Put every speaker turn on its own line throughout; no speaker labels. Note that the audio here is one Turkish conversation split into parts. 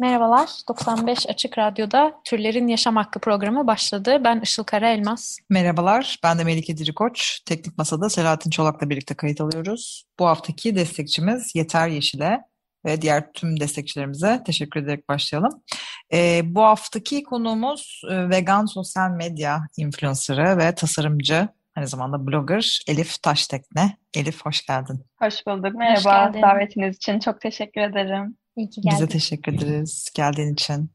Merhabalar, 95 Açık Radyo'da Türlerin Yaşam Hakkı programı başladı. Ben Işıl Karaelmaz.
Merhabalar, ben de Melike Dirikoç. Teknik Masa'da Selahattin Çolak'la birlikte kayıt alıyoruz. Bu haftaki destekçimiz Yeter Yeşil'e ve diğer tüm destekçilerimize teşekkür ederek başlayalım. Ee, bu haftaki konuğumuz e, vegan sosyal medya influencerı ve tasarımcı, aynı zamanda blogger Elif Taştekne. Elif hoş geldin.
Hoş bulduk. Merhaba.
geldin.
Davetiniz için çok teşekkür ederim.
İyi ki
Bize
geldin.
teşekkür ederiz geldiğin için.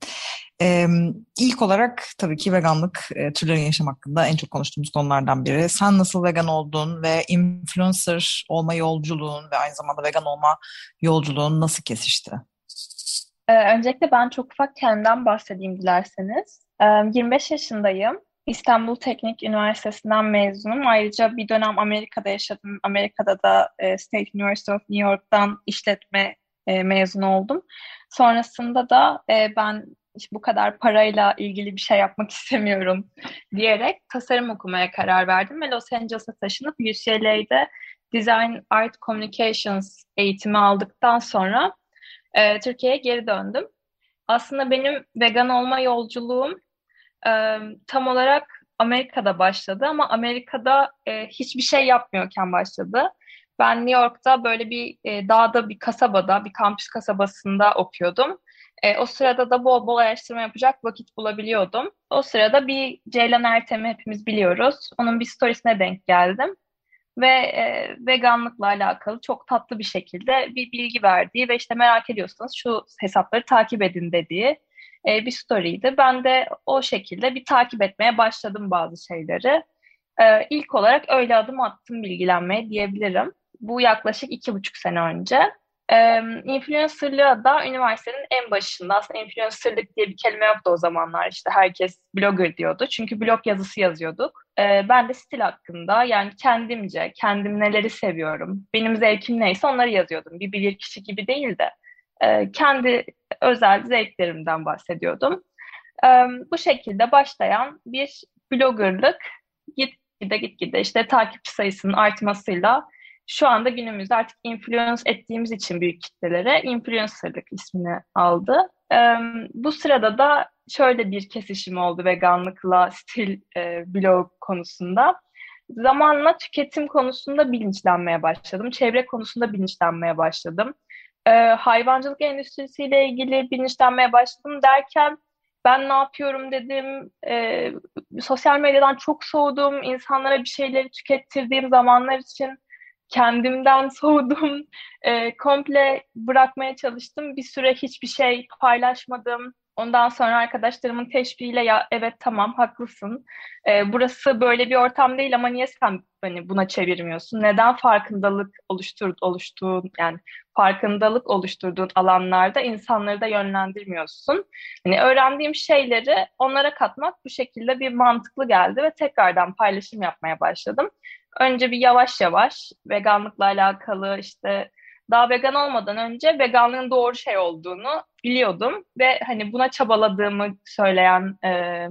Ee, ilk olarak tabii ki veganlık, e, türlerin yaşam hakkında en çok konuştuğumuz konulardan biri. Sen nasıl vegan oldun ve influencer olma yolculuğun ve aynı zamanda vegan olma yolculuğun nasıl kesişti?
Ee, öncelikle ben çok ufak kendimden bahsedeyim dilerseniz. Ee, 25 yaşındayım. İstanbul Teknik Üniversitesi'nden mezunum. Ayrıca bir dönem Amerika'da yaşadım. Amerika'da da e, State University of New York'tan işletme e, mezunu oldum. Sonrasında da e, ben işte bu kadar parayla ilgili bir şey yapmak istemiyorum diyerek tasarım okumaya karar verdim ve Los Angeles'a taşınıp UCLA'de Design Art Communications eğitimi aldıktan sonra e, Türkiye'ye geri döndüm. Aslında benim vegan olma yolculuğum e, tam olarak Amerika'da başladı ama Amerika'da e, hiçbir şey yapmıyorken başladı. Ben New York'ta böyle bir e, dağda bir kasabada, bir kampüs kasabasında okuyordum. E, o sırada da bol bol araştırma yapacak vakit bulabiliyordum. O sırada bir Ceylan Ertem'i hepimiz biliyoruz. Onun bir storiesine denk geldim. Ve e, veganlıkla alakalı çok tatlı bir şekilde bir bilgi verdiği ve işte merak ediyorsanız şu hesapları takip edin dediği e, bir story'ydi. Ben de o şekilde bir takip etmeye başladım bazı şeyleri. E, ilk olarak öyle adım attım bilgilenmeye diyebilirim. Bu yaklaşık iki buçuk sene önce. E, influencerlığa da üniversitenin en başında aslında influencerlık diye bir kelime yoktu o zamanlar işte herkes blogger diyordu çünkü blog yazısı yazıyorduk. E, ben de stil hakkında yani kendimce kendim neleri seviyorum benim zevkim neyse onları yazıyordum bir bilirkişi gibi değil de e, kendi özel zevklerimden bahsediyordum. E, bu şekilde başlayan bir bloggerlık gitgide gitgide işte takipçi sayısının artmasıyla şu anda günümüzde artık influence ettiğimiz için büyük kitlelere influencerlık ismini aldı. Ee, bu sırada da şöyle bir kesişim oldu veganlıkla stil e, blog konusunda. Zamanla tüketim konusunda bilinçlenmeye başladım. Çevre konusunda bilinçlenmeye başladım. Ee, hayvancılık endüstrisiyle ilgili bilinçlenmeye başladım derken ben ne yapıyorum dedim. Ee, sosyal medyadan çok soğudum. İnsanlara bir şeyleri tükettirdiğim zamanlar için kendimden soğudum. E, komple bırakmaya çalıştım. Bir süre hiçbir şey paylaşmadım. Ondan sonra arkadaşlarımın teşviğiyle ya evet tamam haklısın. E, burası böyle bir ortam değil ama niye sen hani buna çevirmiyorsun? Neden farkındalık oluştur oluştuğun yani farkındalık oluşturduğun alanlarda insanları da yönlendirmiyorsun? Hani öğrendiğim şeyleri onlara katmak bu şekilde bir mantıklı geldi ve tekrardan paylaşım yapmaya başladım önce bir yavaş yavaş veganlıkla alakalı işte daha vegan olmadan önce veganlığın doğru şey olduğunu biliyordum ve hani buna çabaladığımı söyleyen e,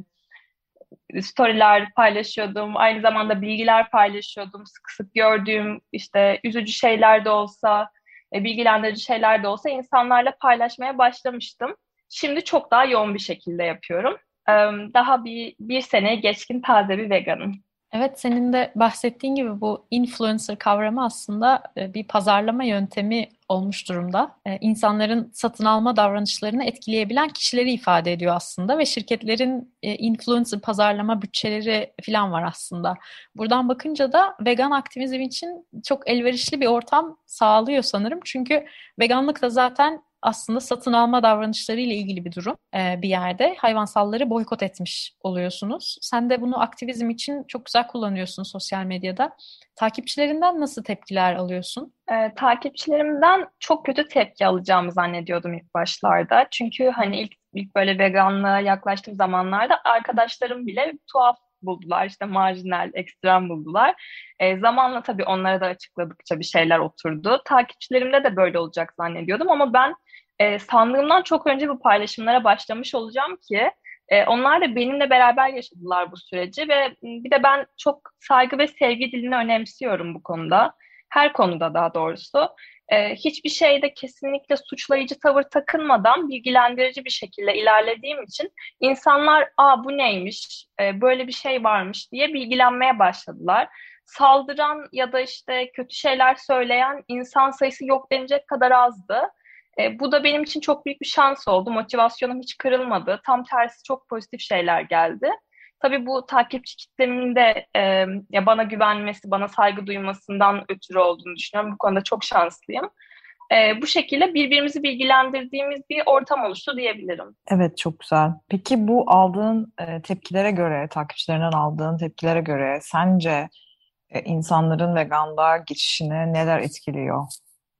storyler paylaşıyordum. Aynı zamanda bilgiler paylaşıyordum. Sık sık gördüğüm işte üzücü şeyler de olsa, e, bilgilendirici şeyler de olsa insanlarla paylaşmaya başlamıştım. Şimdi çok daha yoğun bir şekilde yapıyorum. E, daha bir, bir sene geçkin taze bir veganım.
Evet, senin de bahsettiğin gibi bu influencer kavramı aslında e, bir pazarlama yöntemi olmuş durumda. E, İnsanların satın alma davranışlarını etkileyebilen kişileri ifade ediyor aslında ve şirketlerin e, influencer pazarlama bütçeleri falan var aslında. Buradan bakınca da vegan aktivizm için çok elverişli bir ortam sağlıyor sanırım. Çünkü veganlık da zaten aslında satın alma davranışları ile ilgili bir durum e, bir yerde. Hayvansalları boykot etmiş oluyorsunuz. Sen de bunu aktivizm için çok güzel kullanıyorsun sosyal medyada. Takipçilerinden nasıl tepkiler alıyorsun?
E, takipçilerimden çok kötü tepki alacağımı zannediyordum ilk başlarda. Çünkü hani ilk ilk böyle veganlığa yaklaştığım zamanlarda arkadaşlarım bile tuhaf buldular. işte marjinal, ekstrem buldular. E, zamanla tabii onlara da açıkladıkça bir şeyler oturdu. Takipçilerimde de böyle olacak zannediyordum ama ben e, sandığımdan çok önce bu paylaşımlara başlamış olacağım ki e, onlar da benimle beraber yaşadılar bu süreci ve bir de ben çok saygı ve sevgi dilini önemsiyorum bu konuda. Her konuda daha doğrusu. E, hiçbir şeyde kesinlikle suçlayıcı tavır takınmadan bilgilendirici bir şekilde ilerlediğim için insanlar aa bu neymiş, e, böyle bir şey varmış diye bilgilenmeye başladılar. Saldıran ya da işte kötü şeyler söyleyen insan sayısı yok denecek kadar azdı. E, bu da benim için çok büyük bir şans oldu. Motivasyonum hiç kırılmadı. Tam tersi çok pozitif şeyler geldi. Tabii bu takipçi kitlemin de e, ya bana güvenmesi, bana saygı duymasından ötürü olduğunu düşünüyorum. Bu konuda çok şanslıyım. E, bu şekilde birbirimizi bilgilendirdiğimiz bir ortam oluştu diyebilirim.
Evet çok güzel. Peki bu aldığın e, tepkilere göre, takipçilerinden aldığın tepkilere göre sence e, insanların veganlığa geçişini neler etkiliyor?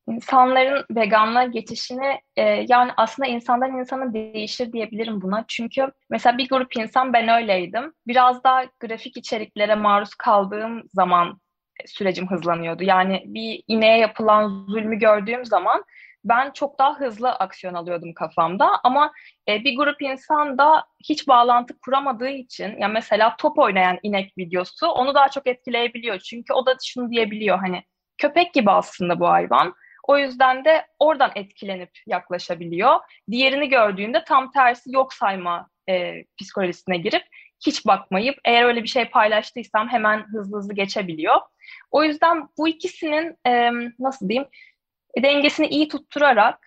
İnsanların veganlığa geçişini e, yani aslında insandan insana değişir diyebilirim buna. Çünkü mesela bir grup insan ben öyleydim. Biraz daha grafik içeriklere maruz kaldığım zaman sürecim hızlanıyordu. Yani bir ineğe yapılan zulmü gördüğüm zaman ben çok daha hızlı aksiyon alıyordum kafamda ama e, bir grup insan da hiç bağlantı kuramadığı için ya mesela top oynayan inek videosu onu daha çok etkileyebiliyor. Çünkü o da şunu diyebiliyor hani köpek gibi aslında bu hayvan o yüzden de oradan etkilenip yaklaşabiliyor. Diğerini gördüğünde tam tersi yok sayma e, psikolojisine girip hiç bakmayıp eğer öyle bir şey paylaştıysam hemen hızlı hızlı geçebiliyor. O yüzden bu ikisinin e, nasıl diyeyim dengesini iyi tutturarak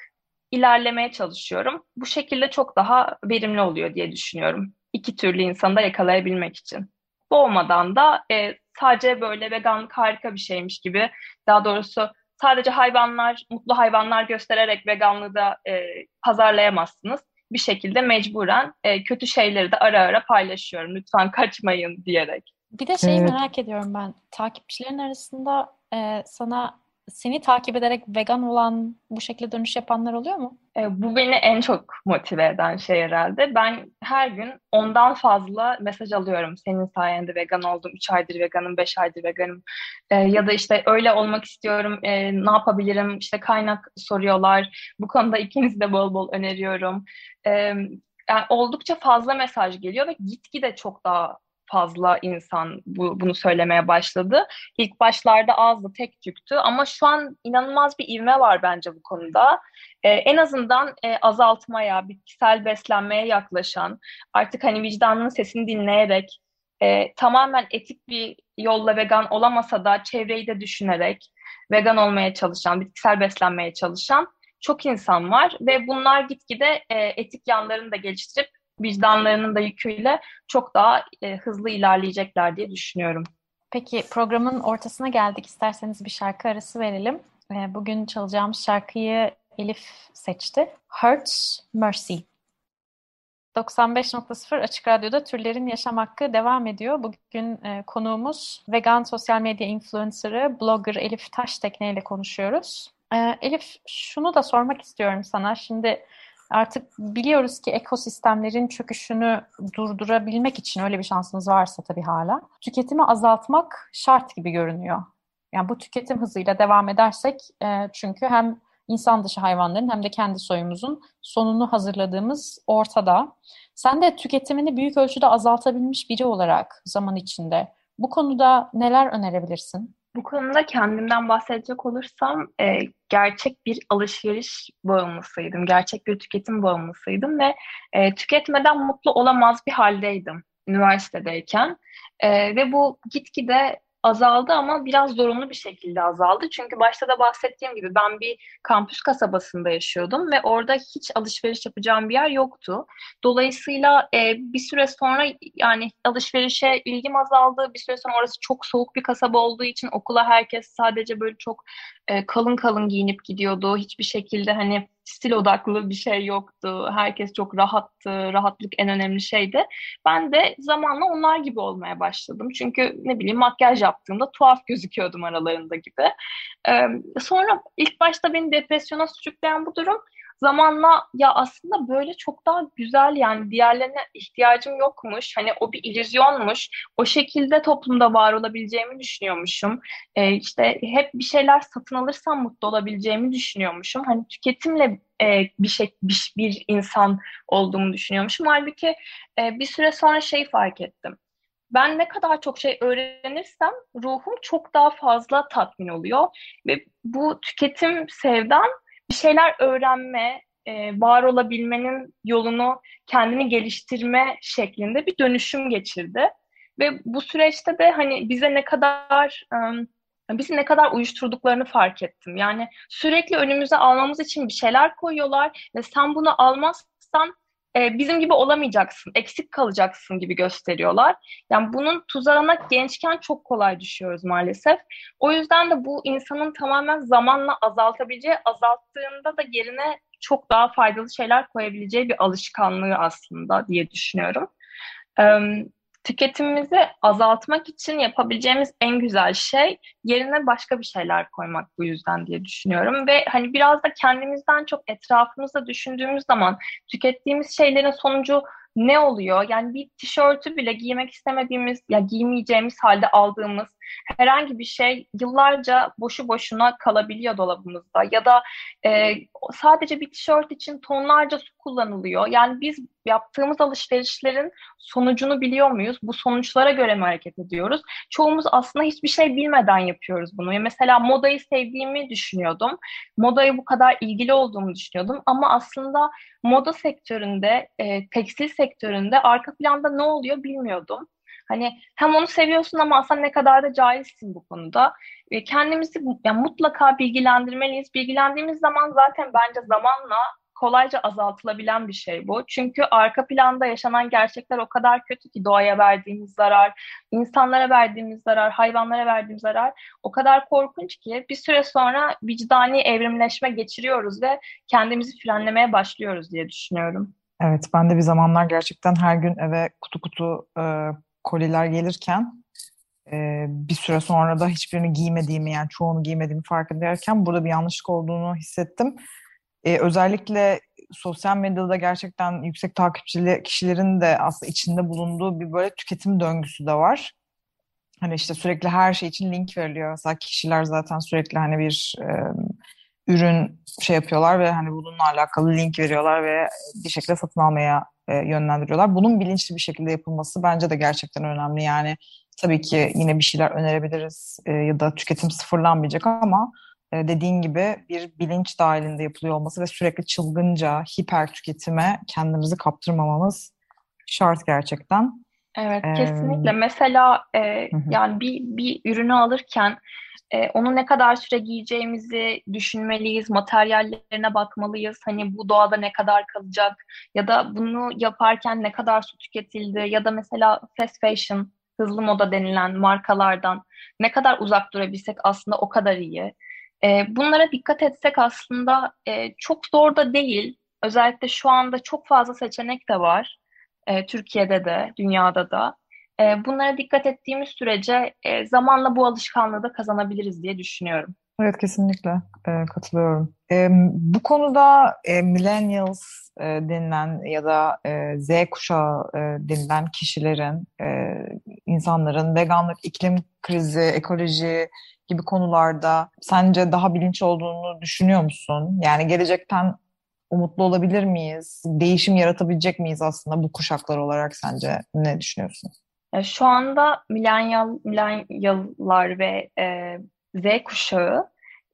ilerlemeye çalışıyorum. Bu şekilde çok daha verimli oluyor diye düşünüyorum. İki türlü insanı da yakalayabilmek için. Boğmadan da e, sadece böyle veganlık harika bir şeymiş gibi daha doğrusu sadece hayvanlar, mutlu hayvanlar göstererek veganlığı da e, pazarlayamazsınız. Bir şekilde mecburen e, kötü şeyleri de ara ara paylaşıyorum. Lütfen kaçmayın diyerek.
Bir de şeyi evet. merak ediyorum ben. Takipçilerin arasında e, sana seni takip ederek vegan olan bu şekilde dönüş yapanlar oluyor mu?
E, bu beni en çok motive eden şey herhalde. Ben her gün ondan fazla mesaj alıyorum. Senin sayende vegan oldum, 3 aydır veganım, 5 aydır veganım. E, ya da işte öyle olmak istiyorum, e, ne yapabilirim? İşte kaynak soruyorlar. Bu konuda ikinizi de bol bol öneriyorum. E, yani oldukça fazla mesaj geliyor ve gitgide çok daha fazla insan bu, bunu söylemeye başladı. İlk başlarda azdı, tek tüktü ama şu an inanılmaz bir ivme var bence bu konuda. Ee, en azından e, azaltmaya, bitkisel beslenmeye yaklaşan, artık hani vicdanının sesini dinleyerek, e, tamamen etik bir yolla vegan olamasa da çevreyi de düşünerek vegan olmaya çalışan, bitkisel beslenmeye çalışan çok insan var ve bunlar gitgide e, etik yanlarını da geliştirip vicdanlarının da yüküyle çok daha e, hızlı ilerleyecekler diye düşünüyorum.
Peki programın ortasına geldik. İsterseniz bir şarkı arası verelim. E, bugün çalacağımız şarkıyı Elif seçti. Hurts Mercy. 95.0 Açık Radyo'da Türlerin Yaşam Hakkı devam ediyor. Bugün e, konuğumuz vegan sosyal medya influencer'ı, blogger Elif Taştekne ile konuşuyoruz. E, Elif şunu da sormak istiyorum sana. Şimdi Artık biliyoruz ki ekosistemlerin çöküşünü durdurabilmek için öyle bir şansımız varsa tabii hala tüketimi azaltmak şart gibi görünüyor. Yani bu tüketim hızıyla devam edersek e, çünkü hem insan dışı hayvanların hem de kendi soyumuzun sonunu hazırladığımız ortada. Sen de tüketimini büyük ölçüde azaltabilmiş biri olarak zaman içinde bu konuda neler önerebilirsin?
Bu konuda kendimden bahsedecek olursam e, gerçek bir alışveriş bağımlısıydım. Gerçek bir tüketim bağımlısıydım ve e, tüketmeden mutlu olamaz bir haldeydim üniversitedeyken. E, ve bu gitgide azaldı ama biraz zorunlu bir şekilde azaldı. Çünkü başta da bahsettiğim gibi ben bir kampüs kasabasında yaşıyordum ve orada hiç alışveriş yapacağım bir yer yoktu. Dolayısıyla e, bir süre sonra yani alışverişe ilgim azaldı. Bir süre sonra orası çok soğuk bir kasaba olduğu için okula herkes sadece böyle çok e, kalın kalın giyinip gidiyordu. Hiçbir şekilde hani stil odaklı bir şey yoktu. Herkes çok rahattı. Rahatlık en önemli şeydi. Ben de zamanla onlar gibi olmaya başladım. Çünkü ne bileyim makyaj yaptığımda tuhaf gözüküyordum aralarında gibi. Sonra ilk başta beni depresyona sürükleyen bu durum zamanla ya aslında böyle çok daha güzel yani diğerlerine ihtiyacım yokmuş. Hani o bir illüzyonmuş. O şekilde toplumda var olabileceğimi düşünüyormuşum. Ee, işte hep bir şeyler satın alırsam mutlu olabileceğimi düşünüyormuşum. Hani tüketimle e, bir şey bir, bir insan olduğumu düşünüyormuşum. Halbuki e, bir süre sonra şey fark ettim. Ben ne kadar çok şey öğrenirsem ruhum çok daha fazla tatmin oluyor ve bu tüketim sevdan bir şeyler öğrenme, e, var olabilmenin yolunu kendini geliştirme şeklinde bir dönüşüm geçirdi. Ve bu süreçte de hani bize ne kadar um, bizi ne kadar uyuşturduklarını fark ettim. Yani sürekli önümüze almamız için bir şeyler koyuyorlar ve sen bunu almazsan e, bizim gibi olamayacaksın, eksik kalacaksın gibi gösteriyorlar. Yani bunun tuzağına gençken çok kolay düşüyoruz maalesef. O yüzden de bu insanın tamamen zamanla azaltabileceği, azalttığında da yerine çok daha faydalı şeyler koyabileceği bir alışkanlığı aslında diye düşünüyorum tüketimimizi azaltmak için yapabileceğimiz en güzel şey yerine başka bir şeyler koymak bu yüzden diye düşünüyorum ve hani biraz da kendimizden çok etrafımızda düşündüğümüz zaman tükettiğimiz şeylerin sonucu ne oluyor? Yani bir tişörtü bile giymek istemediğimiz ya giymeyeceğimiz halde aldığımız herhangi bir şey yıllarca boşu boşuna kalabiliyor dolabımızda ya da e, sadece bir tişört için tonlarca su kullanılıyor. Yani biz yaptığımız alışverişlerin sonucunu biliyor muyuz? Bu sonuçlara göre mi hareket ediyoruz? Çoğumuz aslında hiçbir şey bilmeden yapıyoruz bunu. Mesela modayı sevdiğimi düşünüyordum. Modaya bu kadar ilgili olduğumu düşünüyordum ama aslında moda sektöründe, e, tekstil sektöründe arka planda ne oluyor bilmiyordum. Hani hem onu seviyorsun ama aslında ne kadar da cahilsin bu konuda. E, kendimizi yani mutlaka bilgilendirmeliyiz. Bilgilendiğimiz zaman zaten bence zamanla kolayca azaltılabilen bir şey bu. Çünkü arka planda yaşanan gerçekler o kadar kötü ki doğaya verdiğimiz zarar, insanlara verdiğimiz zarar, hayvanlara verdiğimiz zarar o kadar korkunç ki bir süre sonra vicdani evrimleşme geçiriyoruz ve kendimizi frenlemeye başlıyoruz diye düşünüyorum.
Evet, ben de bir zamanlar gerçekten her gün eve kutu kutu e, koliler gelirken e, bir süre sonra da hiçbirini giymediğimi yani çoğunu giymediğimi fark ederken burada bir yanlışlık olduğunu hissettim. E, özellikle sosyal medyada gerçekten yüksek takipçili kişilerin de aslında içinde bulunduğu bir böyle tüketim döngüsü de var. Hani işte sürekli her şey için link veriliyor. Mesela kişiler zaten sürekli hani bir e, ürün şey yapıyorlar ve hani bununla alakalı link veriyorlar ve bir şekilde satın almaya e, yönlendiriyorlar. Bunun bilinçli bir şekilde yapılması bence de gerçekten önemli. Yani tabii ki yine bir şeyler önerebiliriz e, ya da tüketim sıfırlanmayacak ama e, dediğin gibi bir bilinç dahilinde yapılıyor olması ve sürekli çılgınca hiper tüketime kendimizi kaptırmamamız şart gerçekten.
Evet, ee, kesinlikle. Mesela e, yani bir bir ürünü alırken e, onu ne kadar süre giyeceğimizi düşünmeliyiz, materyallerine bakmalıyız. Hani bu doğada ne kadar kalacak ya da bunu yaparken ne kadar su tüketildi ya da mesela fast fashion, hızlı moda denilen markalardan ne kadar uzak durabilsek aslında o kadar iyi. E, bunlara dikkat etsek aslında e, çok zor da değil. Özellikle şu anda çok fazla seçenek de var. E, Türkiye'de de, dünyada da. E, bunlara dikkat ettiğimiz sürece e, zamanla bu alışkanlığı da kazanabiliriz diye düşünüyorum.
Evet kesinlikle e, katılıyorum. E, bu konuda e, millennials e, denilen ya da e, Z kuşağı e, denilen kişilerin, e, insanların veganlık, iklim krizi, ekoloji gibi konularda sence daha bilinç olduğunu düşünüyor musun? Yani gelecekten umutlu olabilir miyiz? Değişim yaratabilecek miyiz aslında bu kuşaklar olarak sence? Ne düşünüyorsun?
Şu anda milenyal, milenyallar ve e, Z kuşağı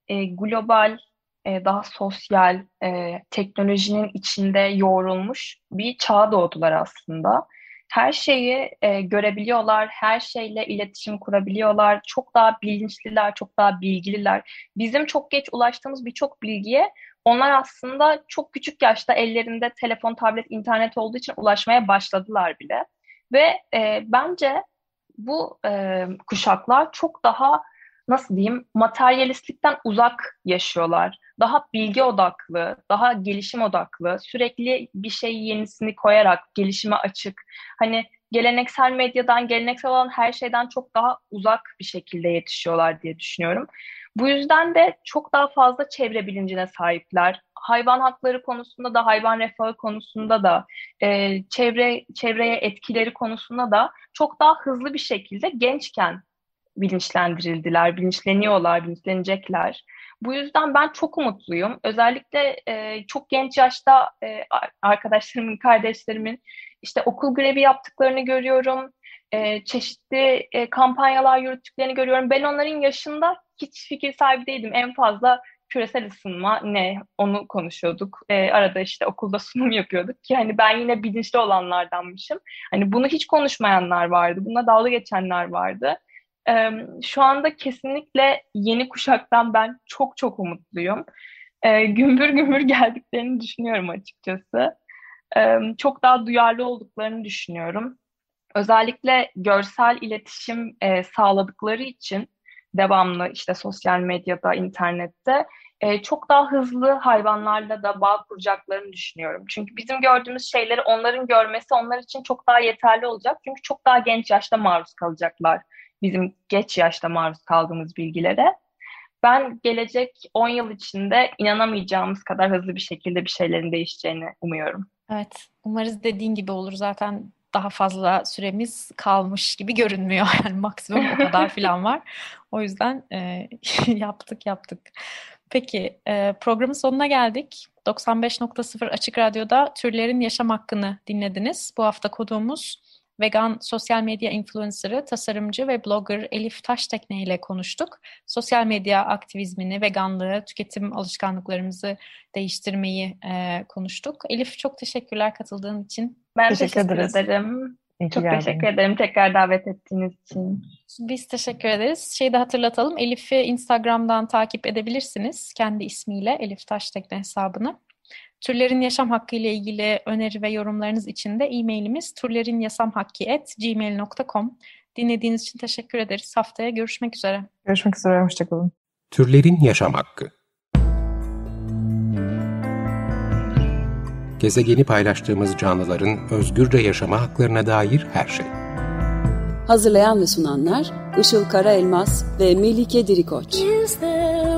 e, global, e, daha sosyal, e, teknolojinin içinde yoğrulmuş bir çağa doğdular aslında her şeyi e, görebiliyorlar, her şeyle iletişim kurabiliyorlar, çok daha bilinçliler, çok daha bilgililer. Bizim çok geç ulaştığımız birçok bilgiye onlar aslında çok küçük yaşta ellerinde telefon, tablet, internet olduğu için ulaşmaya başladılar bile. Ve e, bence bu e, kuşaklar çok daha nasıl diyeyim materyalistlikten uzak yaşıyorlar. Daha bilgi odaklı, daha gelişim odaklı, sürekli bir şey yenisini koyarak gelişime açık. Hani geleneksel medyadan, geleneksel olan her şeyden çok daha uzak bir şekilde yetişiyorlar diye düşünüyorum. Bu yüzden de çok daha fazla çevre bilincine sahipler. Hayvan hakları konusunda da, hayvan refahı konusunda da, e, çevre çevreye etkileri konusunda da çok daha hızlı bir şekilde gençken bilinçlendirildiler, bilinçleniyorlar, bilinçlenecekler. Bu yüzden ben çok umutluyum. Özellikle e, çok genç yaşta e, arkadaşlarımın, kardeşlerimin işte okul grevi yaptıklarını görüyorum. E, çeşitli e, kampanyalar yürüttüklerini görüyorum. Ben onların yaşında hiç fikir sahibi değildim. En fazla küresel ısınma ne onu konuşuyorduk. E, arada işte okulda sunum yapıyorduk ki hani ben yine bilinçli olanlardanmışım. Hani bunu hiç konuşmayanlar vardı. Buna dalga geçenler vardı. E, şu anda kesinlikle yeni kuşaktan ben çok çok umutluyum. E, gümbür gümbür geldiklerini düşünüyorum açıkçası. E, çok daha duyarlı olduklarını düşünüyorum. Özellikle görsel iletişim e, sağladıkları için devamlı işte sosyal medyada, internette e, çok daha hızlı hayvanlarla da bağ kuracaklarını düşünüyorum. Çünkü bizim gördüğümüz şeyleri onların görmesi onlar için çok daha yeterli olacak. Çünkü çok daha genç yaşta maruz kalacaklar bizim geç yaşta maruz kaldığımız bilgilere. Ben gelecek 10 yıl içinde inanamayacağımız kadar hızlı bir şekilde bir şeylerin değişeceğini umuyorum.
Evet, umarız dediğin gibi olur. Zaten daha fazla süremiz kalmış gibi görünmüyor. Yani maksimum o kadar falan var. O yüzden e, yaptık yaptık. Peki e, programın sonuna geldik. 95.0 Açık Radyo'da Türlerin Yaşam Hakkını dinlediniz. Bu hafta konuğumuz vegan sosyal medya influencer'ı, tasarımcı ve blogger Elif Taştekne ile konuştuk. Sosyal medya aktivizmini, veganlığı, tüketim alışkanlıklarımızı değiştirmeyi e, konuştuk. Elif çok teşekkürler katıldığın için.
Ben teşekkür, teşekkür ederim. Çok geldin. teşekkür ederim tekrar davet ettiğiniz için.
Biz teşekkür ederiz. Şeyi de hatırlatalım. Elif'i Instagram'dan takip edebilirsiniz. Kendi ismiyle Elif Taştekne hesabını. Türlerin yaşam hakkı ile ilgili öneri ve yorumlarınız için de e-mailimiz turlerinyasamhakki.gmail.com Dinlediğiniz için teşekkür ederiz. Haftaya görüşmek üzere.
Görüşmek üzere, hoşçakalın.
Türlerin Yaşam Hakkı Gezegeni paylaştığımız canlıların özgürce yaşama haklarına dair her şey.
Hazırlayan ve sunanlar Işıl Karaelmaz ve Melike Dirikoç.
Is there